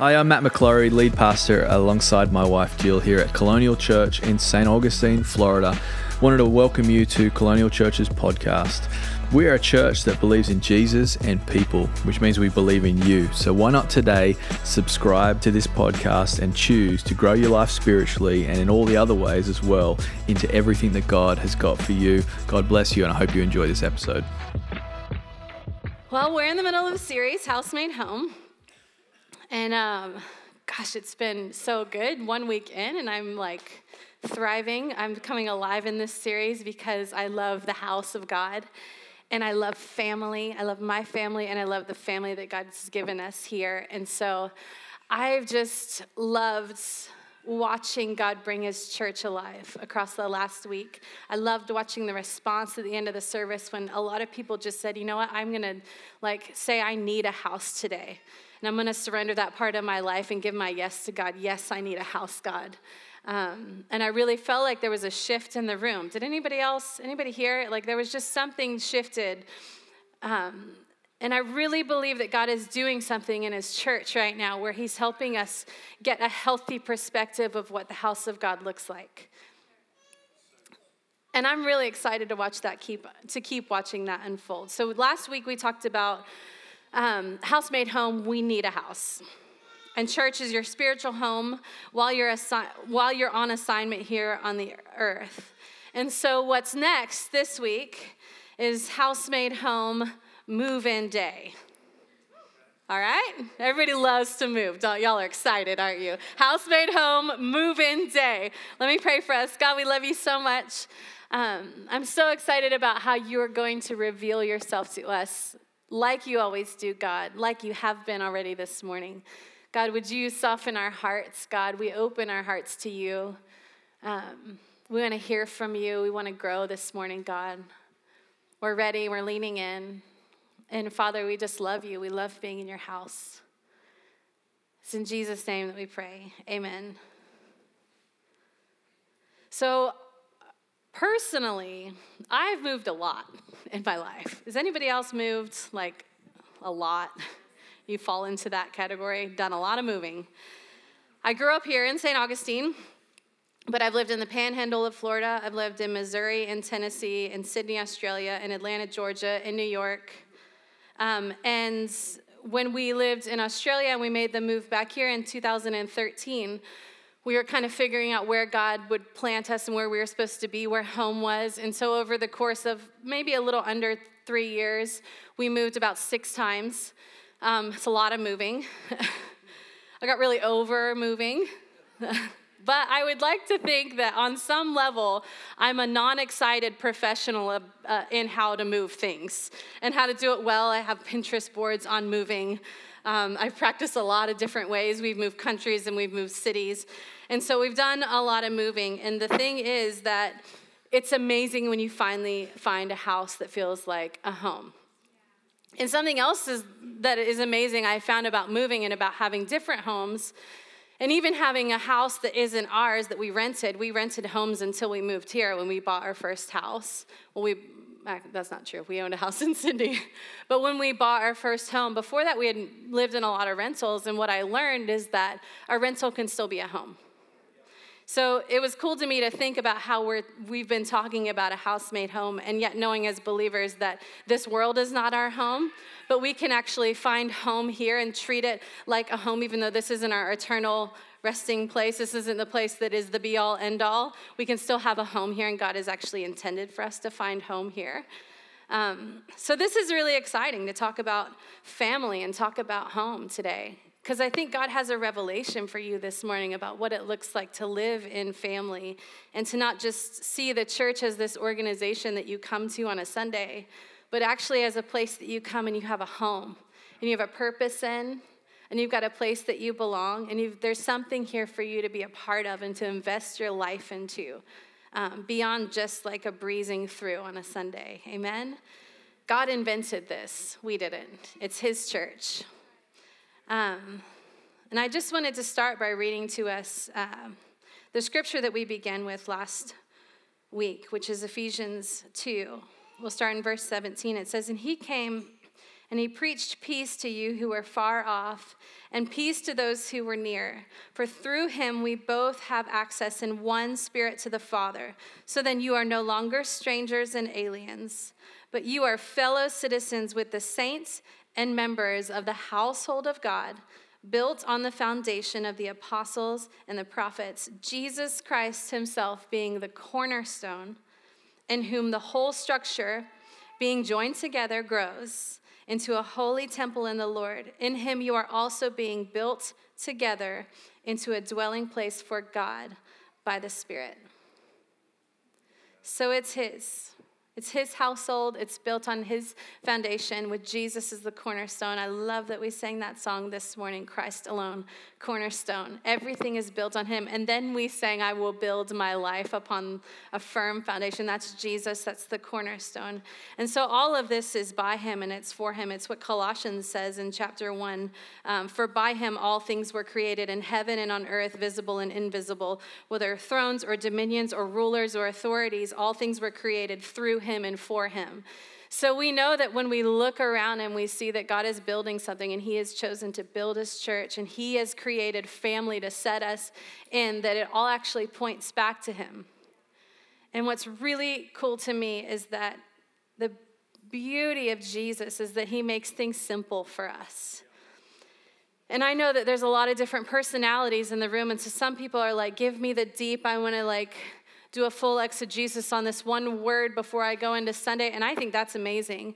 Hi, I'm Matt McClory, lead pastor alongside my wife Jill here at Colonial Church in St. Augustine, Florida. Wanted to welcome you to Colonial Church's podcast. We are a church that believes in Jesus and people, which means we believe in you. So why not today subscribe to this podcast and choose to grow your life spiritually and in all the other ways as well into everything that God has got for you. God bless you, and I hope you enjoy this episode. Well, we're in the middle of a series, House-Made Home. And um, gosh, it's been so good. One week in, and I'm like thriving. I'm coming alive in this series because I love the house of God. And I love family. I love my family, and I love the family that God's given us here. And so I've just loved watching God bring his church alive across the last week. I loved watching the response at the end of the service when a lot of people just said, "You know what? I'm to like say I need a house today." And I'm going to surrender that part of my life and give my yes to God. Yes, I need a house, God. Um, and I really felt like there was a shift in the room. Did anybody else, anybody here? Like there was just something shifted. Um, and I really believe that God is doing something in His church right now where He's helping us get a healthy perspective of what the house of God looks like. And I'm really excited to watch that keep to keep watching that unfold. So last week we talked about um, house-made home. We need a house, and church is your spiritual home while you're assi- while you're on assignment here on the earth. And so what's next this week is house-made home move-in day. All right? Everybody loves to move. Y'all are excited, aren't you? House-made home, move-in day. Let me pray for us. God, we love you so much. Um, I'm so excited about how you are going to reveal yourself to us, like you always do, God, like you have been already this morning. God, would you soften our hearts? God, we open our hearts to you. Um, we want to hear from you. We want to grow this morning, God. We're ready. We're leaning in. And Father, we just love you. We love being in your house. It's in Jesus' name that we pray. Amen. So, personally, I've moved a lot in my life. Has anybody else moved like a lot? You fall into that category, done a lot of moving. I grew up here in St. Augustine, but I've lived in the panhandle of Florida. I've lived in Missouri, in Tennessee, in Sydney, Australia, in Atlanta, Georgia, in New York. Um, and when we lived in Australia and we made the move back here in 2013, we were kind of figuring out where God would plant us and where we were supposed to be, where home was. And so, over the course of maybe a little under three years, we moved about six times. Um, it's a lot of moving. I got really over moving. but I would like to think that on some level, I'm a non excited professional uh, in how to move things and how to do it well. I have Pinterest boards on moving. Um, I've practiced a lot of different ways. We've moved countries and we've moved cities. And so we've done a lot of moving. And the thing is that it's amazing when you finally find a house that feels like a home. And something else is, that is amazing I found about moving and about having different homes, and even having a house that isn't ours that we rented. We rented homes until we moved here when we bought our first house. Well, we that's not true. We owned a house in Sydney. But when we bought our first home, before that, we had lived in a lot of rentals. And what I learned is that a rental can still be a home. So it was cool to me to think about how we're, we've been talking about a house made home, and yet knowing as believers that this world is not our home, but we can actually find home here and treat it like a home, even though this isn't our eternal resting place. This isn't the place that is the be all end all. We can still have a home here, and God has actually intended for us to find home here. Um, so, this is really exciting to talk about family and talk about home today. Because I think God has a revelation for you this morning about what it looks like to live in family and to not just see the church as this organization that you come to on a Sunday, but actually as a place that you come and you have a home and you have a purpose in and you've got a place that you belong and there's something here for you to be a part of and to invest your life into um, beyond just like a breezing through on a Sunday. Amen? God invented this, we didn't. It's His church. Um, and I just wanted to start by reading to us uh, the scripture that we began with last week, which is Ephesians 2. We'll start in verse 17. It says, And he came And he preached peace to you who were far off, and peace to those who were near. For through him we both have access in one spirit to the Father. So then you are no longer strangers and aliens, but you are fellow citizens with the saints and members of the household of God, built on the foundation of the apostles and the prophets, Jesus Christ himself being the cornerstone, in whom the whole structure, being joined together, grows into a holy temple in the Lord. In him you are also being built together into a dwelling place for God by the Spirit. So it's his. It's his household. It's built on his foundation with Jesus as the cornerstone. I love that we sang that song this morning, Christ alone, cornerstone. Everything is built on him. And then we sang, I will build my life upon a firm foundation. That's Jesus, that's the cornerstone. And so all of this is by him and it's for him. It's what Colossians says in chapter one um, For by him all things were created in heaven and on earth, visible and invisible, whether thrones or dominions or rulers or authorities, all things were created through him him and for him. So we know that when we look around and we see that God is building something and He has chosen to build His church and He has created family to set us in, that it all actually points back to Him. And what's really cool to me is that the beauty of Jesus is that He makes things simple for us. And I know that there's a lot of different personalities in the room, and so some people are like, give me the deep, I wanna like do a full exegesis on this one word before I go into Sunday, and I think that's amazing.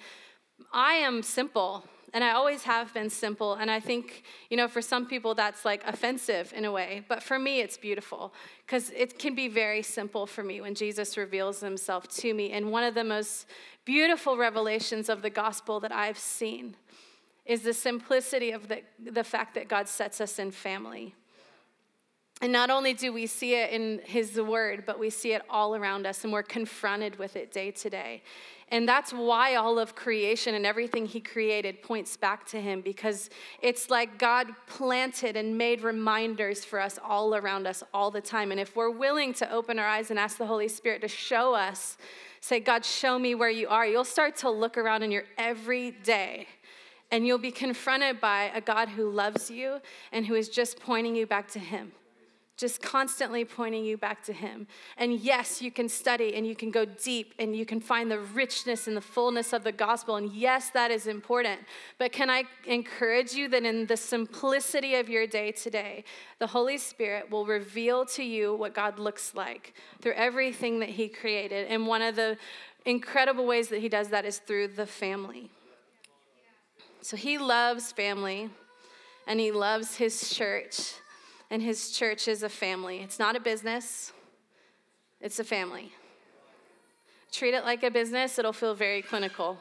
I am simple, and I always have been simple, and I think, you know, for some people that's like offensive in a way, but for me it's beautiful because it can be very simple for me when Jesus reveals himself to me. And one of the most beautiful revelations of the gospel that I've seen is the simplicity of the, the fact that God sets us in family. And not only do we see it in his word, but we see it all around us and we're confronted with it day to day. And that's why all of creation and everything he created points back to him because it's like God planted and made reminders for us all around us all the time. And if we're willing to open our eyes and ask the Holy Spirit to show us, say, God, show me where you are, you'll start to look around in your everyday and you'll be confronted by a God who loves you and who is just pointing you back to him just constantly pointing you back to Him. And yes, you can study and you can go deep and you can find the richness and the fullness of the gospel. And yes, that is important. But can I encourage you that in the simplicity of your day today, the Holy Spirit will reveal to you what God looks like through everything that He created. And one of the incredible ways that He does that is through the family. So He loves family and He loves His church and his church is a family. It's not a business, it's a family. Treat it like a business, it'll feel very clinical.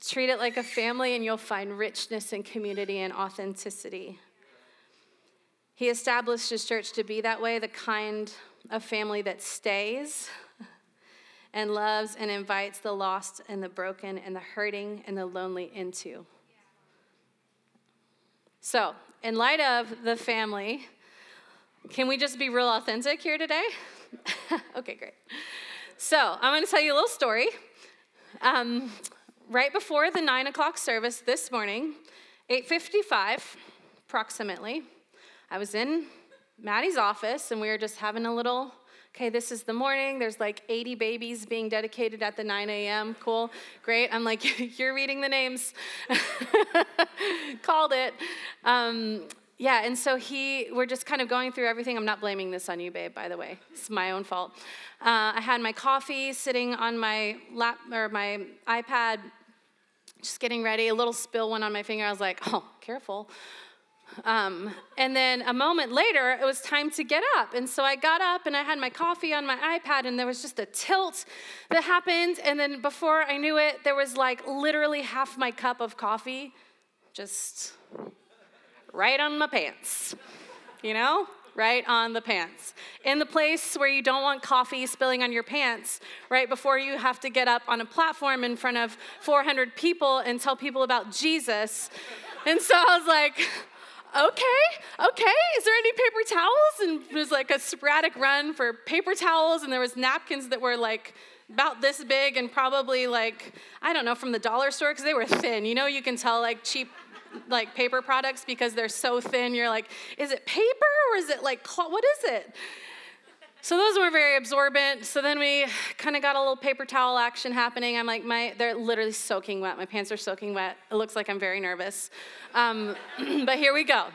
Treat it like a family, and you'll find richness and community and authenticity. He established his church to be that way, the kind of family that stays and loves and invites the lost and the broken and the hurting and the lonely into. So, in light of the family, can we just be real authentic here today? okay, great. So I'm going to tell you a little story. Um, right before the nine o'clock service this morning, 8:55 approximately, I was in Maddie's office and we were just having a little okay, this is the morning. There's like 80 babies being dedicated at the 9 a.m. Cool, great. I'm like, you're reading the names. Called it. Um, yeah, and so he, we're just kind of going through everything. I'm not blaming this on you, babe, by the way. It's my own fault. Uh, I had my coffee sitting on my lap or my iPad, just getting ready. A little spill went on my finger. I was like, oh, careful. Um, and then a moment later, it was time to get up. And so I got up and I had my coffee on my iPad, and there was just a tilt that happened. And then before I knew it, there was like literally half my cup of coffee just right on my pants, you know? Right on the pants. In the place where you don't want coffee spilling on your pants, right before you have to get up on a platform in front of 400 people and tell people about Jesus. And so I was like, okay, okay, is there any paper towels? And it was like a sporadic run for paper towels, and there was napkins that were like about this big and probably like, I don't know, from the dollar store because they were thin. You know, you can tell like cheap like paper products because they're so thin. You're like, is it paper or is it like cloth? What is it? So those were very absorbent. So then we kind of got a little paper towel action happening. I'm like, my they're literally soaking wet. My pants are soaking wet. It looks like I'm very nervous. Um, but here we go.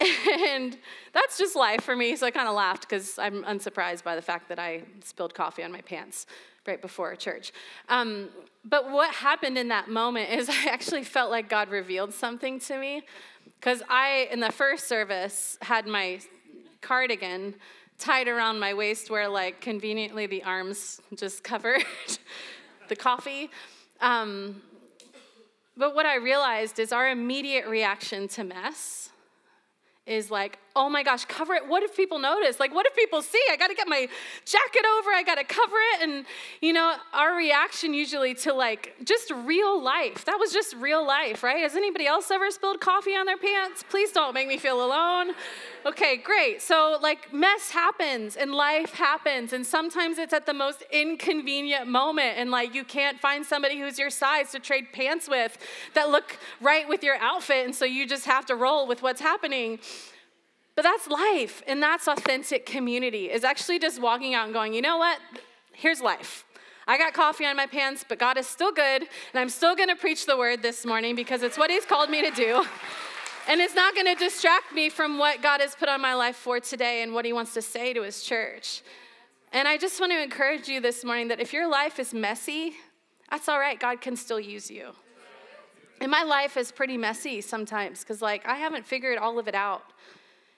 and that's just life for me. So I kind of laughed because I'm unsurprised by the fact that I spilled coffee on my pants right before church. Um, but what happened in that moment is I actually felt like God revealed something to me because I, in the first service, had my cardigan tied around my waist where, like, conveniently the arms just covered the coffee. Um, but what I realized is our immediate reaction to mess is like, oh my gosh, cover it. What if people notice? Like, what if people see? I got to get my jacket over. I got to cover it. And, you know, our reaction usually to like just real life. That was just real life, right? Has anybody else ever spilled coffee on their pants? Please don't make me feel alone. Okay, great. So, like, mess happens and life happens. And sometimes it's at the most inconvenient moment. And, like, you can't find somebody who's your size to trade pants with that look right with your outfit. And so you just have to roll with what's happening. But that's life, and that's authentic community, is actually just walking out and going, you know what? Here's life. I got coffee on my pants, but God is still good, and I'm still gonna preach the word this morning because it's what He's called me to do. And it's not gonna distract me from what God has put on my life for today and what He wants to say to His church. And I just want to encourage you this morning that if your life is messy, that's all right, God can still use you. And my life is pretty messy sometimes because, like, I haven't figured all of it out.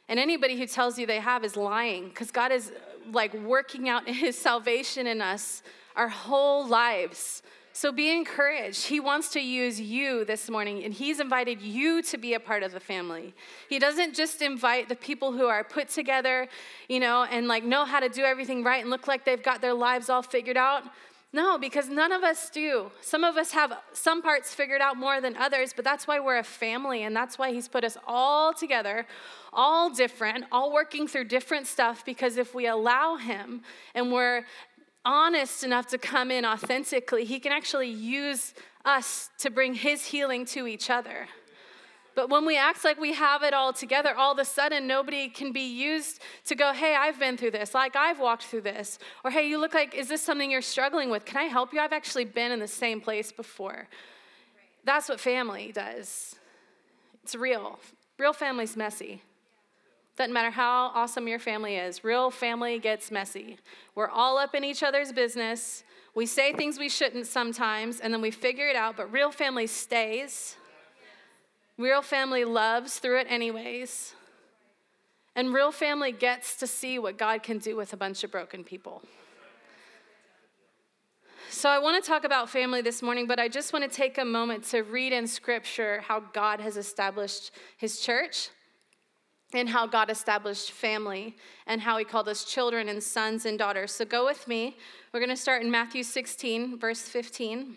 And anybody who tells you they have is lying because God is like working out his salvation in us our whole lives. So be encouraged. He wants to use you this morning, and He's invited you to be a part of the family. He doesn't just invite the people who are put together, you know, and like know how to do everything right and look like they've got their lives all figured out. No, because none of us do. Some of us have some parts figured out more than others, but that's why we're a family, and that's why He's put us all together, all different, all working through different stuff, because if we allow Him and we're honest enough to come in authentically, He can actually use us to bring His healing to each other. But when we act like we have it all together, all of a sudden nobody can be used to go, hey, I've been through this, like I've walked through this. Or hey, you look like, is this something you're struggling with? Can I help you? I've actually been in the same place before. That's what family does. It's real. Real family's messy. Doesn't matter how awesome your family is, real family gets messy. We're all up in each other's business. We say things we shouldn't sometimes, and then we figure it out, but real family stays. Real family loves through it, anyways. And real family gets to see what God can do with a bunch of broken people. So, I want to talk about family this morning, but I just want to take a moment to read in scripture how God has established his church and how God established family and how he called us children and sons and daughters. So, go with me. We're going to start in Matthew 16, verse 15.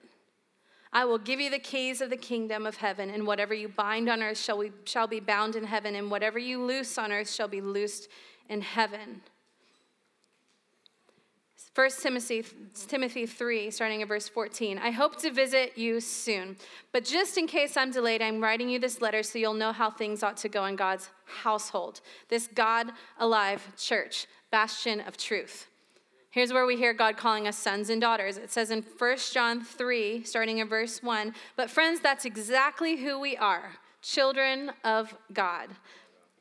I will give you the keys of the kingdom of heaven, and whatever you bind on earth shall, we, shall be bound in heaven, and whatever you loose on earth shall be loosed in heaven. 1 Timothy, Timothy 3, starting at verse 14. I hope to visit you soon. But just in case I'm delayed, I'm writing you this letter so you'll know how things ought to go in God's household, this God alive church, bastion of truth. Here's where we hear God calling us sons and daughters. It says in 1 John 3, starting in verse 1, but friends, that's exactly who we are children of God.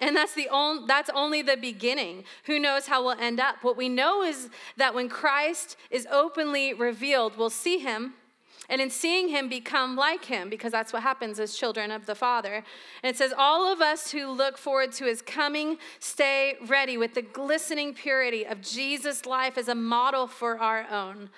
And that's the only, that's only the beginning. Who knows how we'll end up? What we know is that when Christ is openly revealed, we'll see him and in seeing him become like him because that's what happens as children of the father and it says all of us who look forward to his coming stay ready with the glistening purity of jesus life as a model for our own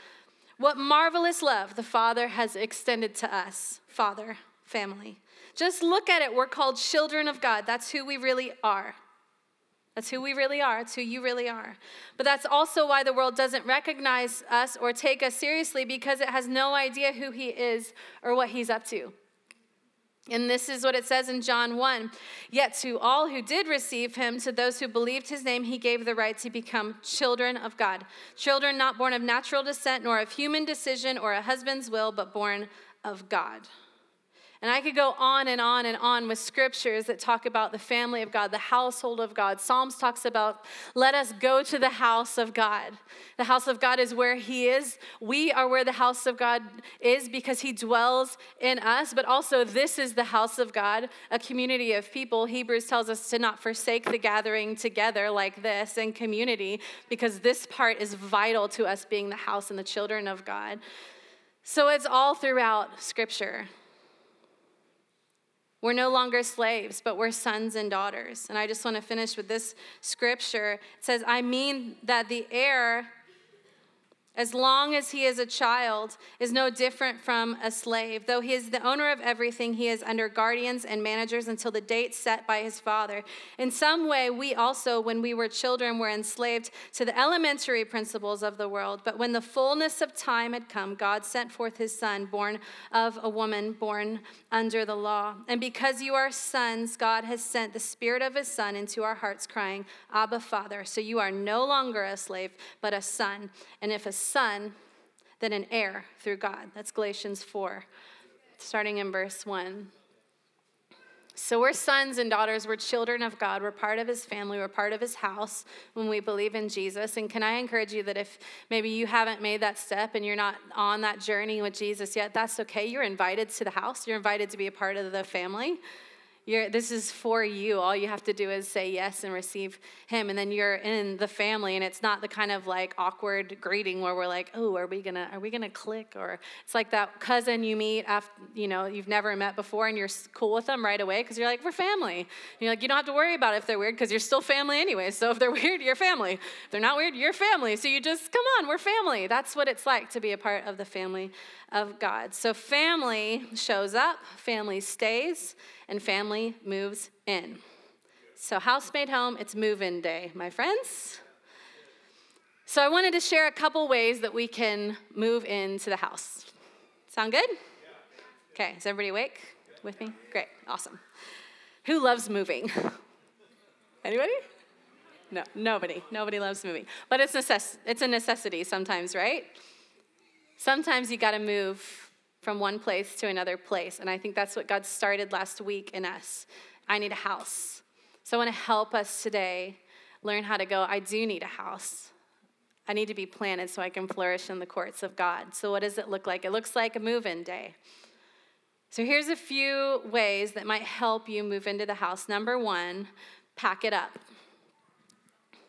what marvelous love the father has extended to us father family. Just look at it. We're called children of God. That's who we really are. That's who we really are. It's who you really are. But that's also why the world doesn't recognize us or take us seriously because it has no idea who He is or what He's up to. And this is what it says in John 1 Yet to all who did receive him, to those who believed his name, he gave the right to become children of God. Children not born of natural descent, nor of human decision or a husband's will, but born of God. And I could go on and on and on with scriptures that talk about the family of God, the household of God. Psalms talks about, let us go to the house of God. The house of God is where He is. We are where the house of God is because He dwells in us. But also, this is the house of God, a community of people. Hebrews tells us to not forsake the gathering together like this in community because this part is vital to us being the house and the children of God. So it's all throughout Scripture. We're no longer slaves, but we're sons and daughters. And I just want to finish with this scripture. It says, I mean that the heir as long as he is a child, is no different from a slave. Though he is the owner of everything, he is under guardians and managers until the date set by his father. In some way, we also, when we were children, were enslaved to the elementary principles of the world. But when the fullness of time had come, God sent forth his son, born of a woman, born under the law. And because you are sons, God has sent the spirit of his son into our hearts, crying, Abba, Father. So you are no longer a slave, but a son. And if a son, than an heir through God. That's Galatians 4, starting in verse 1. So we're sons and daughters, we're children of God, we're part of his family, we're part of his house when we believe in Jesus. And can I encourage you that if maybe you haven't made that step and you're not on that journey with Jesus yet, that's okay. You're invited to the house, you're invited to be a part of the family. You're, this is for you. All you have to do is say yes and receive him. And then you're in the family, and it's not the kind of like awkward greeting where we're like, oh, are we gonna, are we gonna click? Or it's like that cousin you meet after, you know, you've never met before, and you're cool with them right away because you're like, we're family. And you're like, you don't have to worry about if they're weird because you're still family anyway. So if they're weird, you're family. If they're not weird, you're family. So you just, come on, we're family. That's what it's like to be a part of the family of God. So family shows up, family stays, and family moves in. So, house made home, it's move in day, my friends. So, I wanted to share a couple ways that we can move into the house. Sound good? Okay, is everybody awake with me? Great, awesome. Who loves moving? Anybody? No, nobody. Nobody loves moving. But it's, necess- it's a necessity sometimes, right? Sometimes you got to move from one place to another place. And I think that's what God started last week in us. I need a house. So I want to help us today learn how to go, I do need a house. I need to be planted so I can flourish in the courts of God. So, what does it look like? It looks like a move in day. So, here's a few ways that might help you move into the house. Number one, pack it up.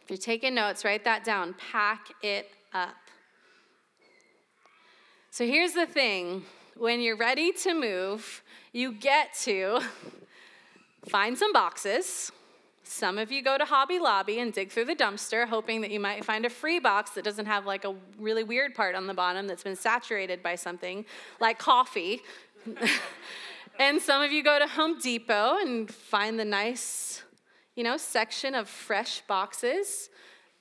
If you're taking notes, write that down. Pack it up. So here's the thing when you're ready to move, you get to find some boxes. Some of you go to Hobby Lobby and dig through the dumpster, hoping that you might find a free box that doesn't have like a really weird part on the bottom that's been saturated by something like coffee. and some of you go to Home Depot and find the nice, you know, section of fresh boxes.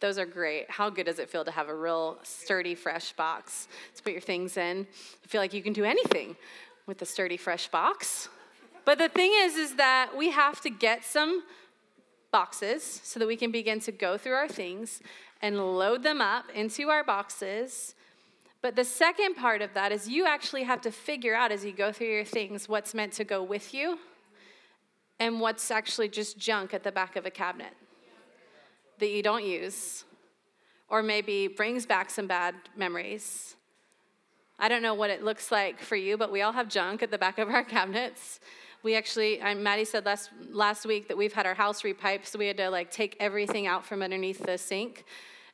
Those are great. How good does it feel to have a real sturdy, fresh box to put your things in? I feel like you can do anything with a sturdy, fresh box. But the thing is, is that we have to get some boxes so that we can begin to go through our things and load them up into our boxes. But the second part of that is you actually have to figure out as you go through your things what's meant to go with you and what's actually just junk at the back of a cabinet that you don't use, or maybe brings back some bad memories. I don't know what it looks like for you, but we all have junk at the back of our cabinets. We actually, Maddie said last last week that we've had our house repiped, so we had to like take everything out from underneath the sink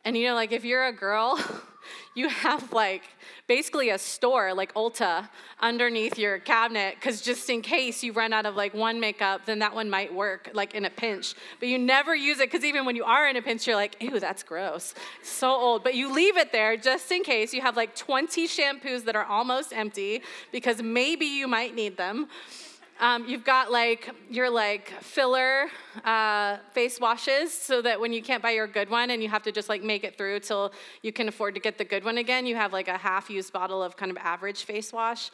and you know, like if you're a girl, you have like basically a store like Ulta underneath your cabinet because just in case you run out of like one makeup, then that one might work like in a pinch. But you never use it because even when you are in a pinch, you're like, ew, that's gross. So old. But you leave it there just in case. You have like 20 shampoos that are almost empty because maybe you might need them. Um, you've got like your like filler uh, face washes so that when you can't buy your good one and you have to just like make it through till you can afford to get the good one again, you have like a half used bottle of kind of average face wash.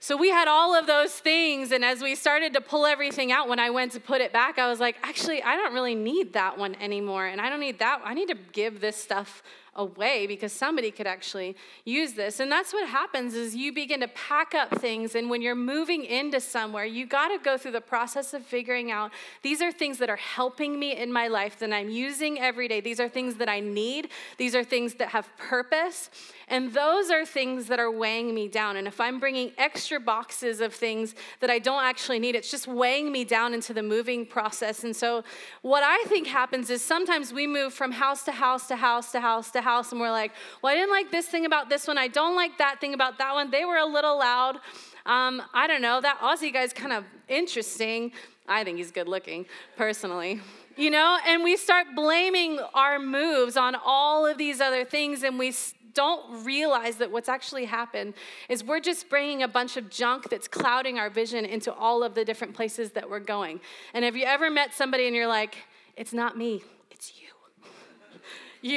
So we had all of those things. And as we started to pull everything out, when I went to put it back, I was like, actually, I don't really need that one anymore. And I don't need that. I need to give this stuff away because somebody could actually use this. And that's what happens is you begin to pack up things and when you're moving into somewhere you got to go through the process of figuring out these are things that are helping me in my life that i'm using every day. These are things that i need. These are things that have purpose. And those are things that are weighing me down. And if i'm bringing extra boxes of things that i don't actually need it's just weighing me down into the moving process. And so what i think happens is sometimes we move from house to house to house to house to house house and we're like, well, I didn't like this thing about this one. I don't like that thing about that one. They were a little loud. Um, I don't know. That Aussie guy's kind of interesting. I think he's good looking, personally. You know, and we start blaming our moves on all of these other things, and we don't realize that what's actually happened is we're just bringing a bunch of junk that's clouding our vision into all of the different places that we're going. And have you ever met somebody and you're like, it's not me, it's you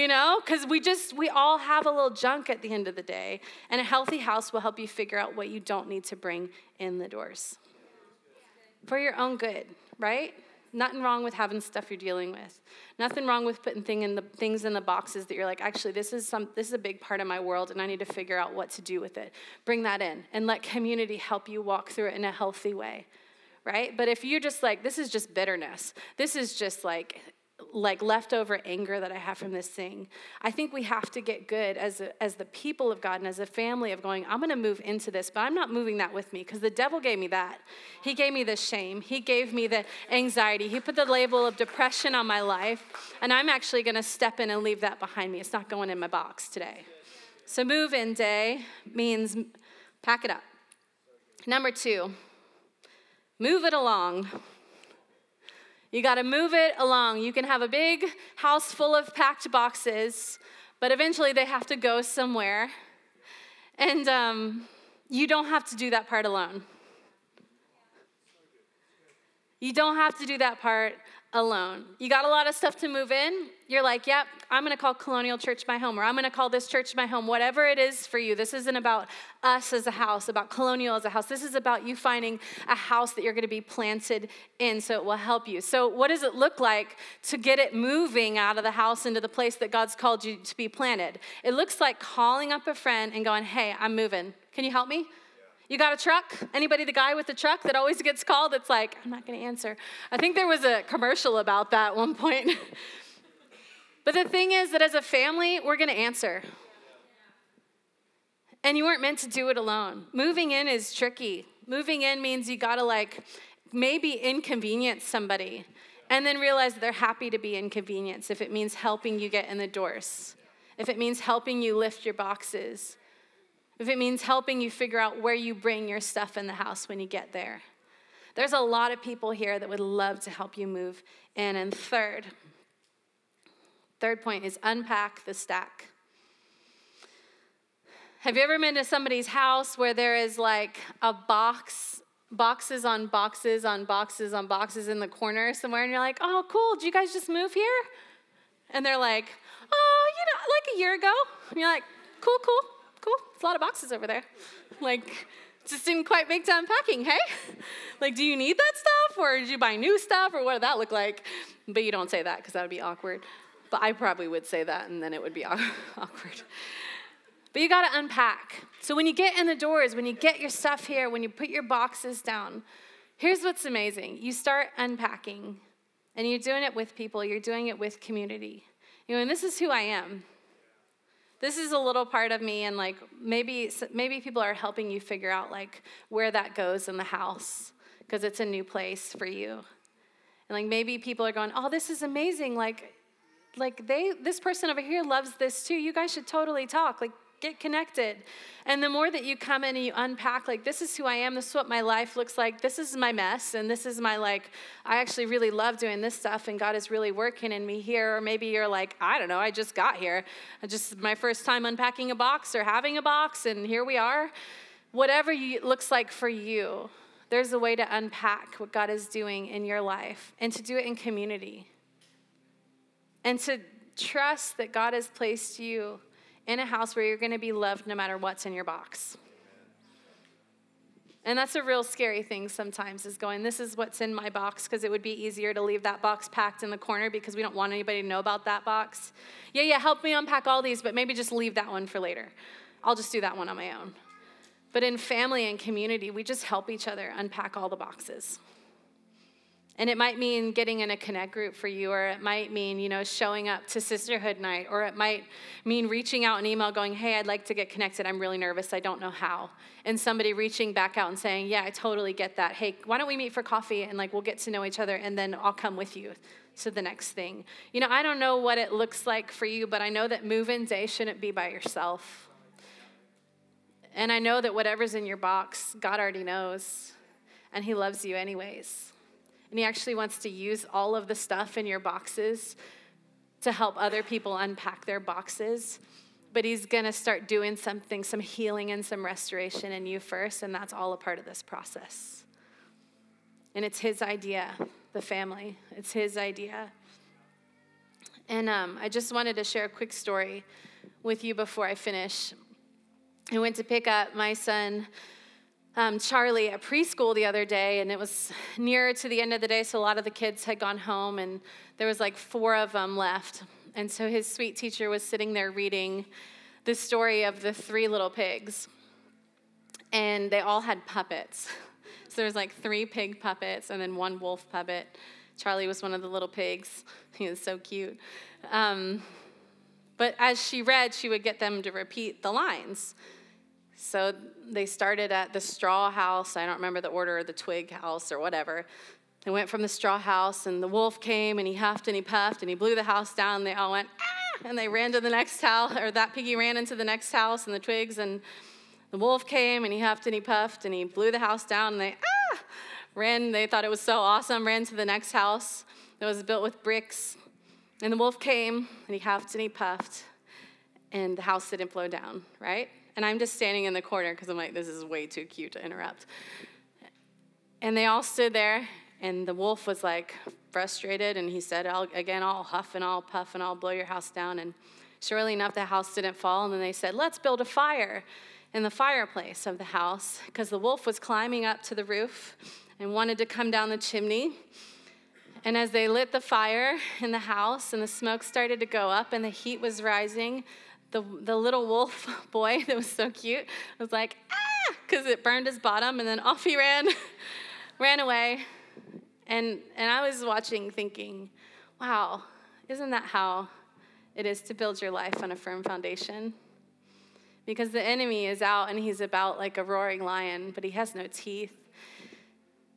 know? Because we just we all have a little junk at the end of the day and a healthy house will help you figure out what you don't need to bring in the doors. For your own good right? Nothing wrong with having stuff you're dealing with. Nothing wrong with putting thing in the, things in the boxes that you're like actually this is some this is a big part of my world and i need to figure out what to do with it. Bring that in and let community help you walk through it in a healthy way right? But if you're just like, this is just bitterness, this is just like like leftover anger that I have from this thing. I think we have to get good as, a, as the people of God and as a family of going, I'm going to move into this, but I'm not moving that with me because the devil gave me that. He gave me the shame, he gave me the anxiety, he put the label of depression on my life, and I'm actually going to step in and leave that behind me. It's not going in my box today. So, move in day means pack it up. Number two, move it along. You got to move it along. You can have a big house full of packed boxes, but eventually they have to go somewhere. And um, you don't have to do that part alone. You don't have to do that part alone. You got a lot of stuff to move in. You're like, yep, I'm going to call Colonial Church my home, or I'm going to call this church my home, whatever it is for you. This isn't about us as a house, about Colonial as a house. This is about you finding a house that you're going to be planted in so it will help you. So, what does it look like to get it moving out of the house into the place that God's called you to be planted? It looks like calling up a friend and going, hey, I'm moving. Can you help me? You got a truck? Anybody the guy with the truck that always gets called? It's like, I'm not going to answer. I think there was a commercial about that one point. but the thing is that as a family, we're going to answer. And you weren't meant to do it alone. Moving in is tricky. Moving in means you got to like maybe inconvenience somebody and then realize they're happy to be inconvenienced if it means helping you get in the doors, if it means helping you lift your boxes, if it means helping you figure out where you bring your stuff in the house when you get there. There's a lot of people here that would love to help you move in. And third, third point is unpack the stack. Have you ever been to somebody's house where there is like a box, boxes on boxes on boxes on boxes in the corner somewhere, and you're like, oh, cool, did you guys just move here? And they're like, oh, you know, like a year ago. And you're like, cool, cool cool, it's a lot of boxes over there. Like, just didn't quite make to unpacking, hey? Like, do you need that stuff or did you buy new stuff or what did that look like? But you don't say that because that would be awkward. But I probably would say that and then it would be awkward. But you got to unpack. So when you get in the doors, when you get your stuff here, when you put your boxes down, here's what's amazing. You start unpacking and you're doing it with people, you're doing it with community. You know, and this is who I am this is a little part of me and like maybe maybe people are helping you figure out like where that goes in the house because it's a new place for you. And like maybe people are going oh this is amazing. Like like they this person over here loves this too. You guys should totally talk. Like get connected. And the more that you come in and you unpack, like, this is who I am, this is what my life looks like, this is my mess, and this is my, like, I actually really love doing this stuff, and God is really working in me here. Or maybe you're like, I don't know, I just got here. Just my first time unpacking a box or having a box, and here we are. Whatever you, looks like for you, there's a way to unpack what God is doing in your life and to do it in community. And to trust that God has placed you in a house where you're going to be loved no matter what's in your box. And that's a real scary thing sometimes is going, this is what's in my box, because it would be easier to leave that box packed in the corner because we don't want anybody to know about that box. Yeah, yeah, help me unpack all these, but maybe just leave that one for later. I'll just do that one on my own. But in family and community, we just help each other unpack all the boxes. And it might mean getting in a connect group for you, or it might mean, you know, showing up to sisterhood night, or it might mean reaching out an email going, hey, I'd like to get connected. I'm really nervous. I don't know how. And somebody reaching back out and saying, yeah, I totally get that. Hey, why don't we meet for coffee and like we'll get to know each other and then I'll come with you to the next thing. You know, I don't know what it looks like for you, but I know that move in day shouldn't be by yourself. And I know that whatever's in your box, God already knows, and He loves you anyways. And He actually wants to use all of the stuff in your boxes to help other people unpack their boxes. But He's going to start doing something, some healing and some restoration in you first, and that's all a part of this process. And it's His idea, the family. It's His idea. And um, I just wanted to share a quick story with you before I finish. I went to pick up my son um, Charlie at preschool the other day, and it was nearer to the end of the day, so a lot of the kids had gone home, and there was like four of them left. And so his sweet teacher was sitting there reading the story of the three little pigs, and they all had puppets. So there was like three pig puppets and then one wolf puppet. Charlie was one of the little pigs. He was so cute. Um, but as she read, she would get them to repeat the lines. So they started at the straw house. I don't remember the order of the twig house or whatever. They went from the straw house, and the wolf came, and he huffed and he puffed, and he blew the house down. And they all went, ah! And they ran to the next house, or that piggy ran into the next house, and the twigs, and the wolf came, and he huffed and he puffed, and he blew the house down, and they, ah! Ran, they thought it was so awesome, ran to the next house that was built with bricks. And the wolf came, and he huffed and he puffed, and the house didn't blow down, right? And I'm just standing in the corner because I'm like, this is way too cute to interrupt. And they all stood there, and the wolf was like frustrated, and he said, I'll, again, I'll huff and I'll puff and I'll blow your house down. And surely enough, the house didn't fall. And then they said, let's build a fire in the fireplace of the house because the wolf was climbing up to the roof and wanted to come down the chimney. And as they lit the fire in the house and the smoke started to go up and the heat was rising, the, the little wolf boy that was so cute was like, ah, because it burned his bottom, and then off he ran, ran away. And, and I was watching thinking, wow, isn't that how it is to build your life on a firm foundation? Because the enemy is out and he's about like a roaring lion, but he has no teeth.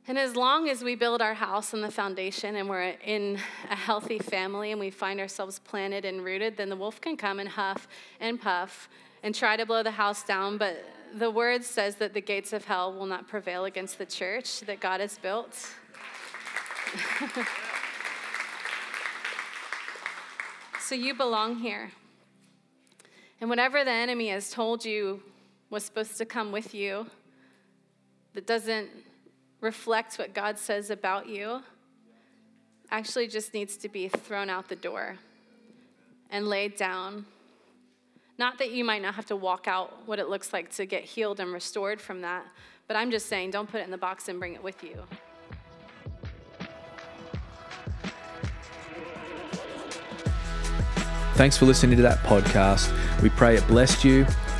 And as long as we build our house on the foundation and we're in a healthy family and we find ourselves planted and rooted, then the wolf can come and huff and puff and try to blow the house down. But the word says that the gates of hell will not prevail against the church that God has built. so you belong here. And whatever the enemy has told you was supposed to come with you that doesn't reflect what God says about you actually just needs to be thrown out the door and laid down. Not that you might not have to walk out what it looks like to get healed and restored from that, but I'm just saying don't put it in the box and bring it with you. Thanks for listening to that podcast. We pray it blessed you